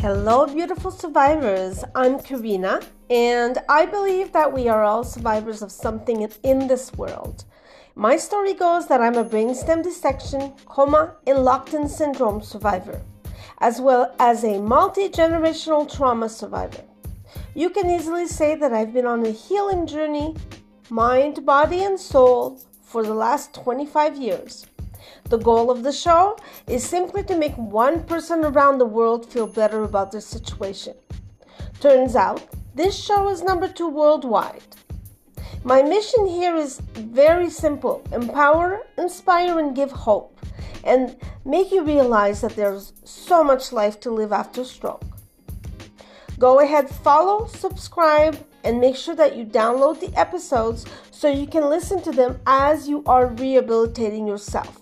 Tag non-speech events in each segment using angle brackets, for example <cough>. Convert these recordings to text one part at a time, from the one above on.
Hello, beautiful survivors. I'm Karina, and I believe that we are all survivors of something in this world. My story goes that I'm a brainstem dissection, coma, and locked in syndrome survivor, as well as a multi generational trauma survivor. You can easily say that I've been on a healing journey, mind, body, and soul, for the last 25 years. The goal of the show is simply to make one person around the world feel better about their situation. Turns out, this show is number two worldwide. My mission here is very simple empower, inspire, and give hope, and make you realize that there's so much life to live after stroke. Go ahead, follow, subscribe, and make sure that you download the episodes so you can listen to them as you are rehabilitating yourself.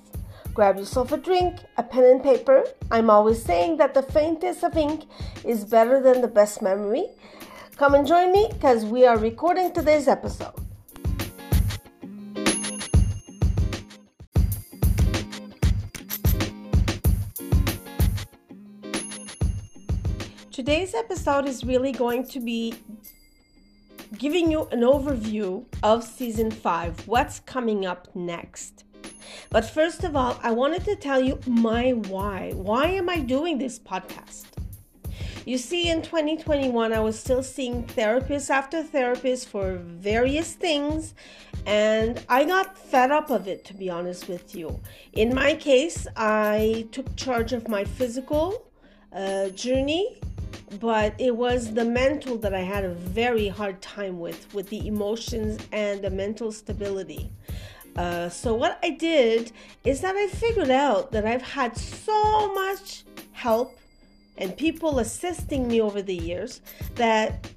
Grab yourself a drink, a pen and paper. I'm always saying that the faintest of ink is better than the best memory. Come and join me because we are recording today's episode. Today's episode is really going to be giving you an overview of season 5, what's coming up next. But first of all, I wanted to tell you my why. Why am I doing this podcast? You see, in 2021, I was still seeing therapist after therapist for various things, and I got fed up of it, to be honest with you. In my case, I took charge of my physical uh, journey, but it was the mental that I had a very hard time with, with the emotions and the mental stability. Uh, so what I did is that I figured out that I've had so much help and people assisting me over the years that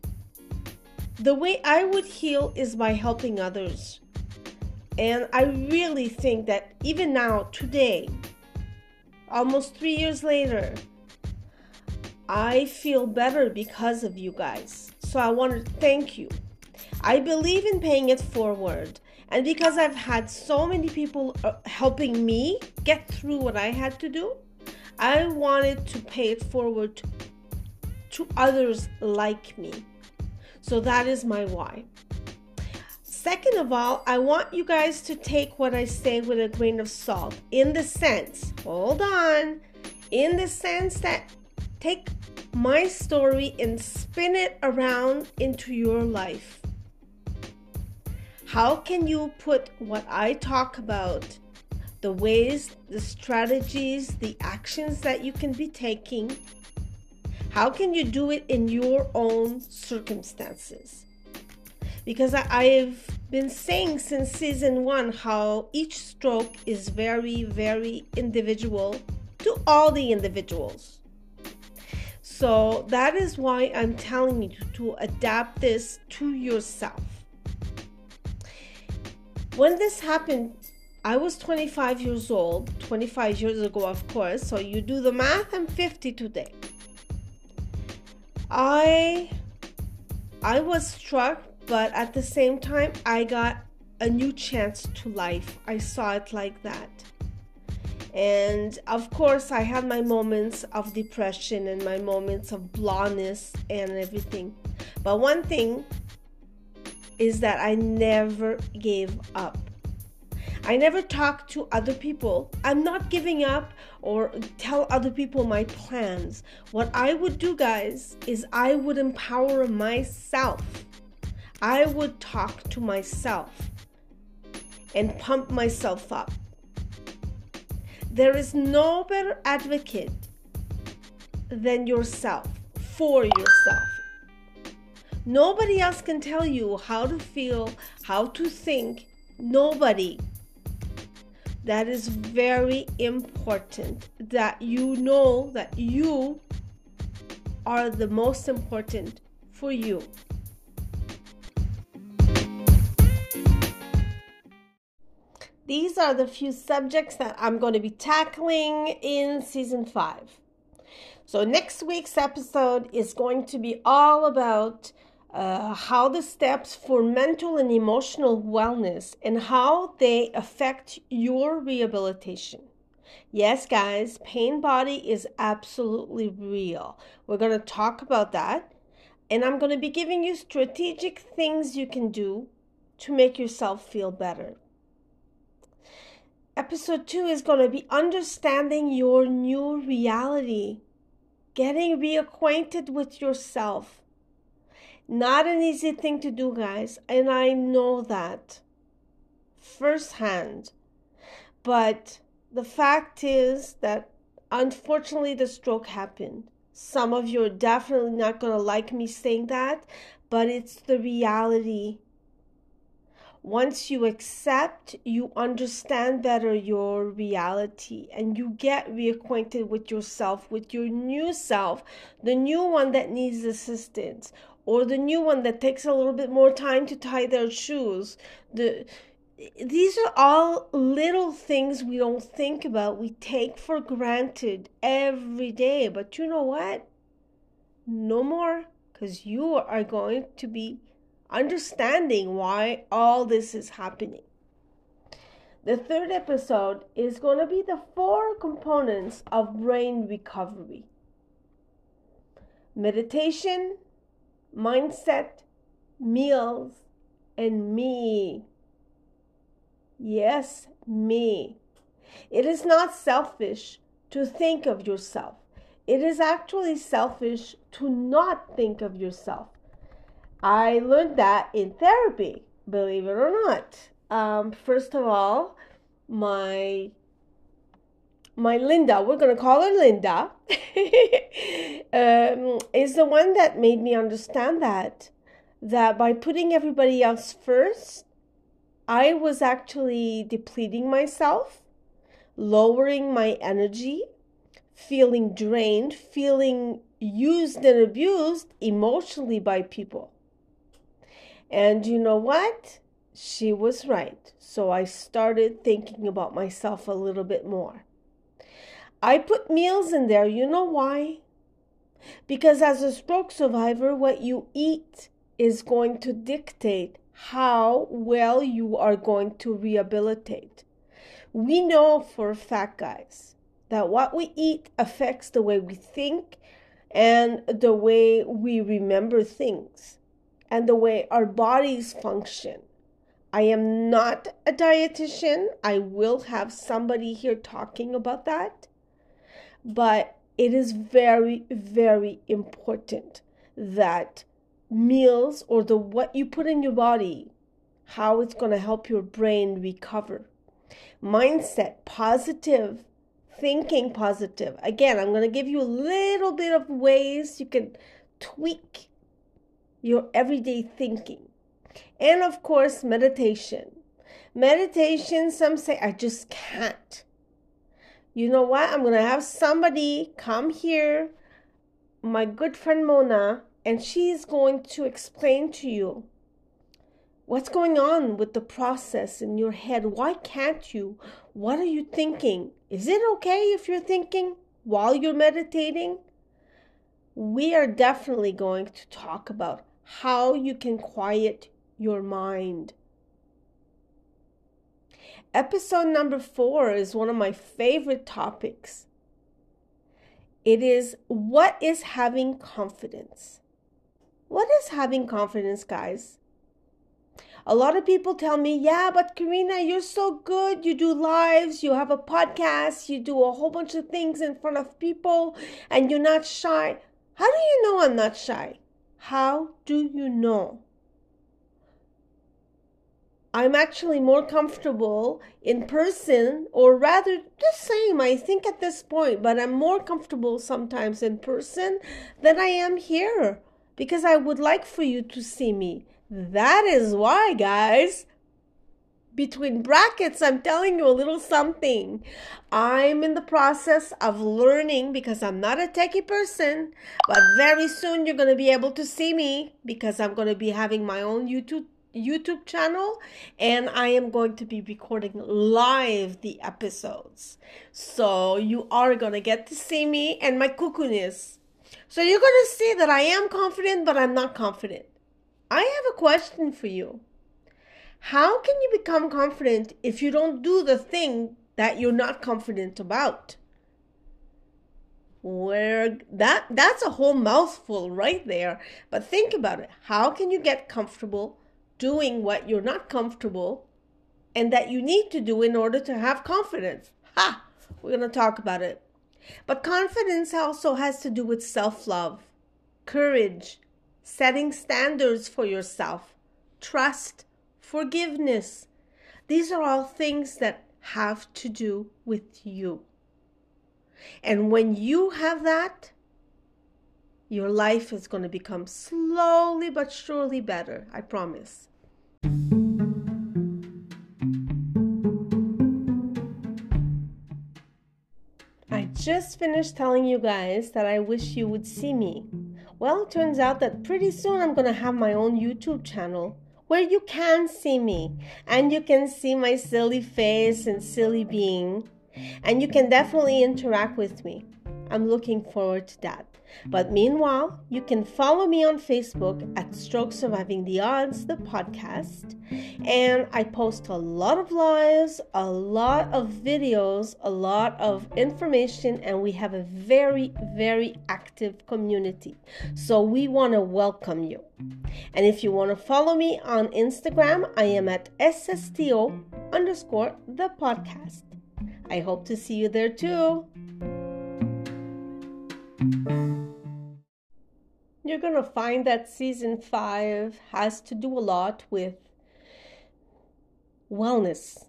the way I would heal is by helping others. And I really think that even now, today, almost three years later, I feel better because of you guys. So I want to thank you. I believe in paying it forward. And because I've had so many people uh, helping me get through what I had to do, I wanted to pay it forward to others like me. So that is my why. Second of all, I want you guys to take what I say with a grain of salt in the sense, hold on, in the sense that take my story and spin it around into your life. How can you put what I talk about, the ways, the strategies, the actions that you can be taking, how can you do it in your own circumstances? Because I've been saying since season one how each stroke is very, very individual to all the individuals. So that is why I'm telling you to adapt this to yourself. When this happened, I was 25 years old, 25 years ago, of course. So you do the math, I'm 50 today. I I was struck, but at the same time, I got a new chance to life. I saw it like that. And of course, I had my moments of depression and my moments of blondness and everything. But one thing is that I never gave up. I never talk to other people. I'm not giving up or tell other people my plans. What I would do, guys, is I would empower myself. I would talk to myself and pump myself up. There is no better advocate than yourself for yourself. Nobody else can tell you how to feel, how to think. Nobody. That is very important that you know that you are the most important for you. These are the few subjects that I'm going to be tackling in season five. So, next week's episode is going to be all about uh, how the steps for mental and emotional wellness and how they affect your rehabilitation. Yes, guys, pain body is absolutely real. We're going to talk about that. And I'm going to be giving you strategic things you can do to make yourself feel better. Episode two is going to be understanding your new reality, getting reacquainted with yourself. Not an easy thing to do, guys, and I know that firsthand. But the fact is that unfortunately the stroke happened. Some of you are definitely not going to like me saying that, but it's the reality. Once you accept, you understand better your reality and you get reacquainted with yourself, with your new self, the new one that needs assistance, or the new one that takes a little bit more time to tie their shoes. The these are all little things we don't think about, we take for granted every day. But you know what? No more, because you are going to be understanding why all this is happening. The third episode is going to be the four components of brain recovery meditation, mindset, meals, and me. Yes, me. It is not selfish to think of yourself. It is actually selfish to not think of yourself. I learned that in therapy, believe it or not. Um, first of all, my my Linda, we're gonna call her Linda, <laughs> um, is the one that made me understand that that by putting everybody else first, I was actually depleting myself, lowering my energy, feeling drained, feeling used and abused emotionally by people. And you know what? She was right. So I started thinking about myself a little bit more. I put meals in there. You know why? Because as a stroke survivor, what you eat is going to dictate how well you are going to rehabilitate. We know for a fact, guys, that what we eat affects the way we think and the way we remember things and the way our bodies function. I am not a dietitian. I will have somebody here talking about that. But it is very, very important that meals or the what you put in your body, how it's going to help your brain recover. Mindset, positive, thinking positive. Again, I'm going to give you a little bit of ways you can tweak your everyday thinking. And of course, meditation. Meditation, some say, I just can't. You know what? I'm going to have somebody come here, my good friend Mona, and she's going to explain to you what's going on with the process in your head. Why can't you? What are you thinking? Is it okay if you're thinking while you're meditating? We are definitely going to talk about how you can quiet your mind. Episode number four is one of my favorite topics. It is what is having confidence? What is having confidence, guys? A lot of people tell me, yeah, but Karina, you're so good. You do lives, you have a podcast, you do a whole bunch of things in front of people, and you're not shy. How do you know I'm not shy? How do you know? I'm actually more comfortable in person, or rather, the same, I think, at this point, but I'm more comfortable sometimes in person than I am here because I would like for you to see me. That is why, guys. Between brackets, I'm telling you a little something. I'm in the process of learning because I'm not a techie person, but very soon you're going to be able to see me because I'm going to be having my own YouTube YouTube channel and I am going to be recording live the episodes. So you are going to get to see me and my cuckoo-ness. So you're going to see that I am confident, but I'm not confident. I have a question for you. How can you become confident if you don't do the thing that you're not confident about. Where that that's a whole mouthful right there. But think about it. How can you get comfortable doing what you're not comfortable and that you need to do in order to have confidence? Ha! We're going to talk about it. But confidence also has to do with self-love, courage, setting standards for yourself, trust, forgiveness. These are all things that have to do with you. And when you have that, your life is going to become slowly but surely better. I promise. I just finished telling you guys that I wish you would see me. Well, it turns out that pretty soon I'm to have my own YouTube channel where you can see me and you can see my silly face and silly being, and you can definitely interact with me. I'm looking forward to that. But mm-hmm. meanwhile, you can follow me on Facebook at Stroke Surviving the Odds, the podcast. And I post a lot of lives, a lot of videos, a lot of information, and we have a very, very active community. So we want to welcome you. And if you want to follow me on Instagram, I am at SSTO underscore the podcast. I hope to see you there too you're going to find that season five has to do a lot with wellness,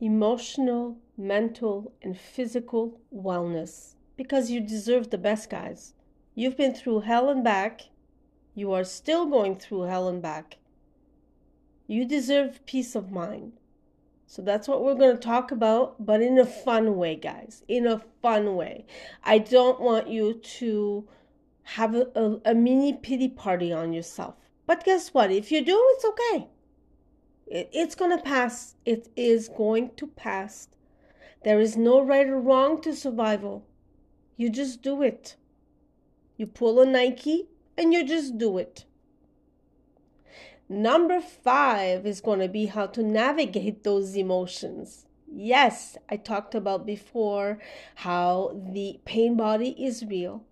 emotional, mental, and physical wellness. Because you deserve the best, guys. You've been through hell and back. You are still going through hell and back. You deserve peace of mind. So that's what we're going to talk about, but in a fun way, guys. In a fun way. I don't want you to have a, a, a mini pity party on yourself. But guess what? If you do, it's okay. It, it's going to pass. It is going to pass. There is no right or wrong to survival. You just do it. You pull a Nike and you just do it. Number five is going to be how to navigate those emotions. Yes, I talked about before how the pain body is real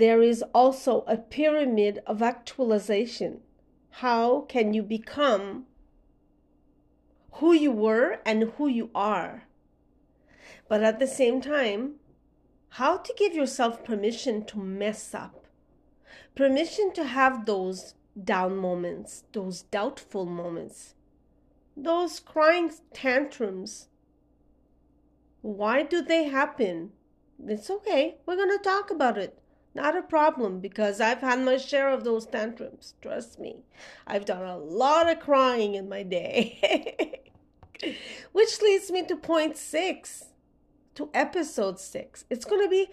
there is also a pyramid of actualization. How can you become who you were and who you are? But at the same time, how to give yourself permission to mess up, permission to have those down moments, those doubtful moments, those crying tantrums. Why do they happen? It's okay. We're going to talk about it. Not a problem because I've had my share of those tantrums. Trust me. I've done a lot of crying in my day. <laughs> Which leads me to point six, to episode six. It's going to be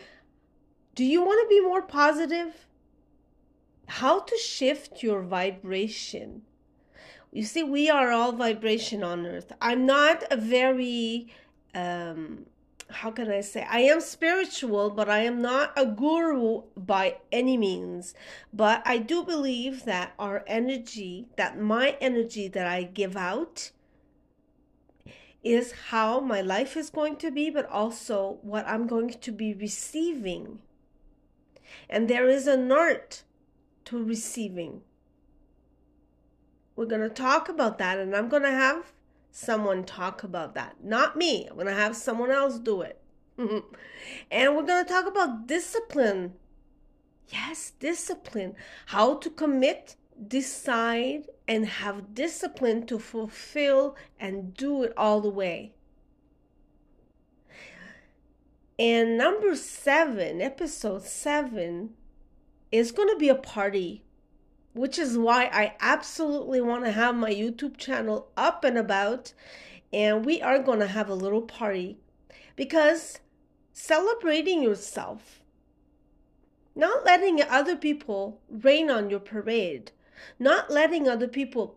do you want to be more positive? How to shift your vibration. You see, we are all vibration on earth. I'm not a very um, how can I say? I am spiritual, but I am not a guru by any means. But I do believe that our energy, that my energy that I give out, is how my life is going to be, but also what I'm going to be receiving. And there is an art to receiving. We're going to talk about that, and I'm going to have someone talk about that. Not me. I'm going to have someone else do it. and we're going to talk about discipline. Yes, discipline. How to commit, decide, and have discipline to fulfill and do it all the way. And number seven, episode seven, is going to be a party which is why I absolutely want to have my YouTube channel up and about. And we are going to have a little party because celebrating yourself, not letting other people rain on your parade, not letting other people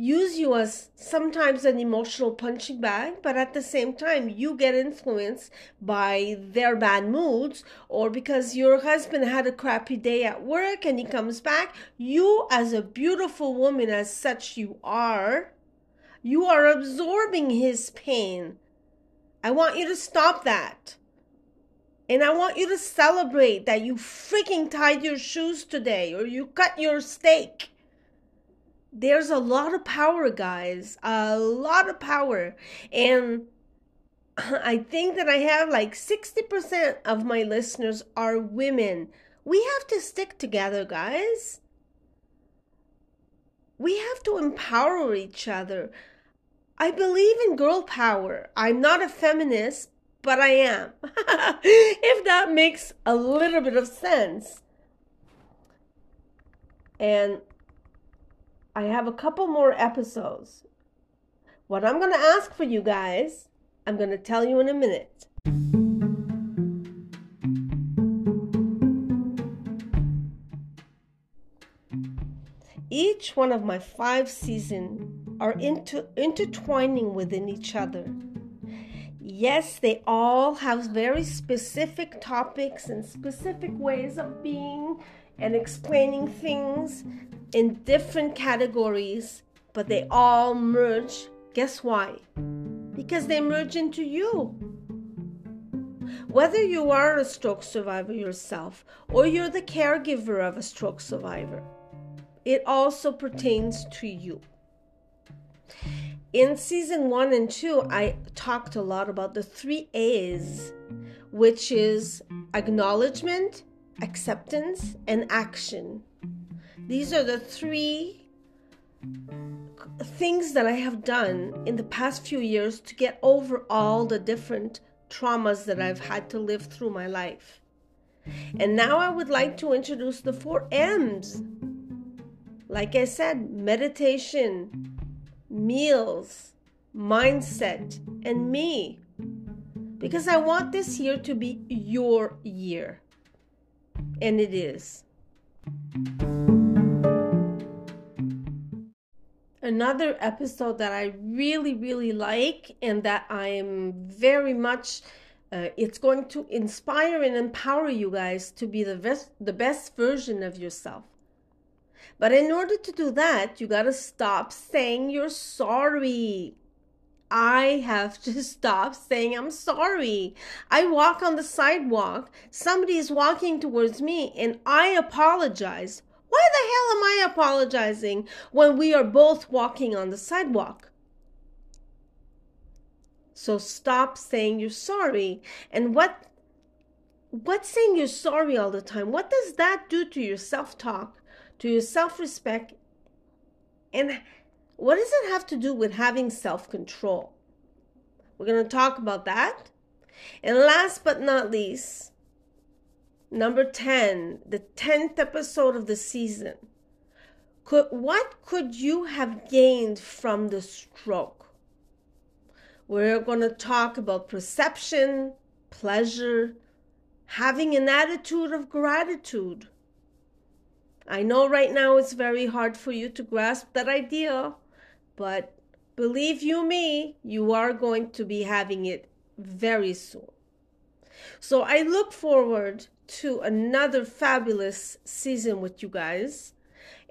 use you as sometimes an emotional punching bag, but at the same time, you get influenced by their bad moods, or because your husband had a crappy day at work and he comes back, you, as a beautiful woman, as such you are, You are absorbing his pain. I want you to stop that. And I want you to celebrate that you freaking tied your shoes today or you cut your steak. There's a lot of power, guys. A lot of power. And I think that I have like 60% of my listeners are women. We have to stick together, guys. We have to empower each other. I believe in girl power. I'm not a feminist, but I am. <laughs> if that makes a little bit of sense. And I have a couple more episodes. What I'm going to ask for you guys, I'm going to tell you in a minute. Each one of my five seasons are into, intertwining within each other. Yes, they all have very specific topics and specific ways of being and explaining things in different categories, but they all merge. Guess why? Because they merge into you. Whether you are a stroke survivor yourself or you're the caregiver of a stroke survivor, it also pertains to you. In season one and two, I talked a lot about the three A's, which is acknowledgement, acceptance, and action. These are the three things that I have done in the past few years to get over all the different traumas that I've had to live through my life. And now I would like to introduce the four M's. Like I said, meditation, meals, mindset, and me. Because I want this year to be your year. And it is. Another episode that I really, really like, and that I am very much, uh, it's going to inspire and empower you guys to be the best, the best version of yourself. But in order to do that, you got to stop saying you're sorry. I have to <laughs> stop saying I'm sorry. I walk on the sidewalk, somebody is walking towards me, and I apologize. Why the hell am I apologizing when we are both walking on the sidewalk? So stop saying you're sorry. And what what saying you're sorry all the time? What does that do to your self-talk, to your self-respect? And what does it have to do with having self-control? We're going to talk about that. And last but not least, Number 10, the 10th episode of the season. Could, what could you have gained from the stroke? We're going to talk about perception, pleasure, having an attitude of gratitude. I know right now it's very hard for you to grasp that idea, but believe you me, you are going to be having it very soon. So I look forward to another fabulous season with you guys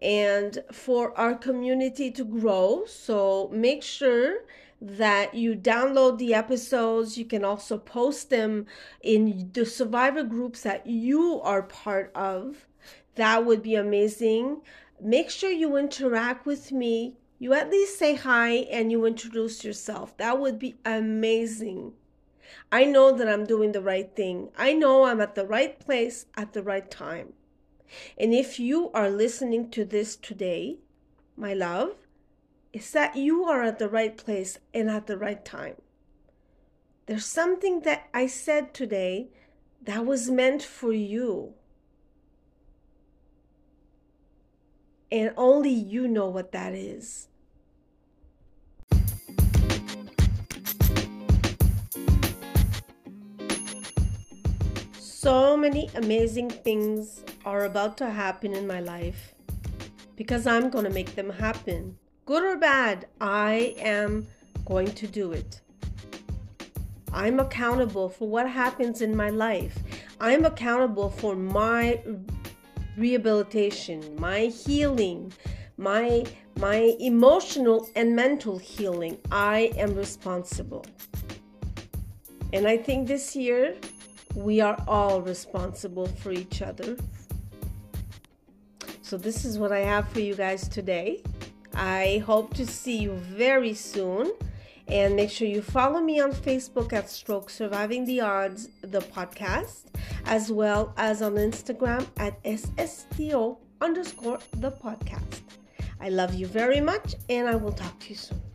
and for our community to grow. So make sure that you download the episodes. You can also post them in the survivor groups that you are part of. That would be amazing. Make sure you interact with me. You at least say hi and you introduce yourself. That would be amazing. I know that I'm doing the right thing. I know I'm at the right place at the right time. And if you are listening to this today, my love, it's that you are at the right place and at the right time. There's something that I said today that was meant for you. And only you know what that is. so many amazing things are about to happen in my life because I'm going to make them happen. Good or bad, I am going to do it. I'm accountable for what happens in my life. I'm accountable for my rehabilitation, my healing, my my emotional and mental healing. I am responsible. And I think this year we are all responsible for each other. So, this is what I have for you guys today. I hope to see you very soon. And make sure you follow me on Facebook at Stroke Surviving the Odds, the podcast, as well as on Instagram at SSTO underscore the podcast. I love you very much, and I will talk to you soon.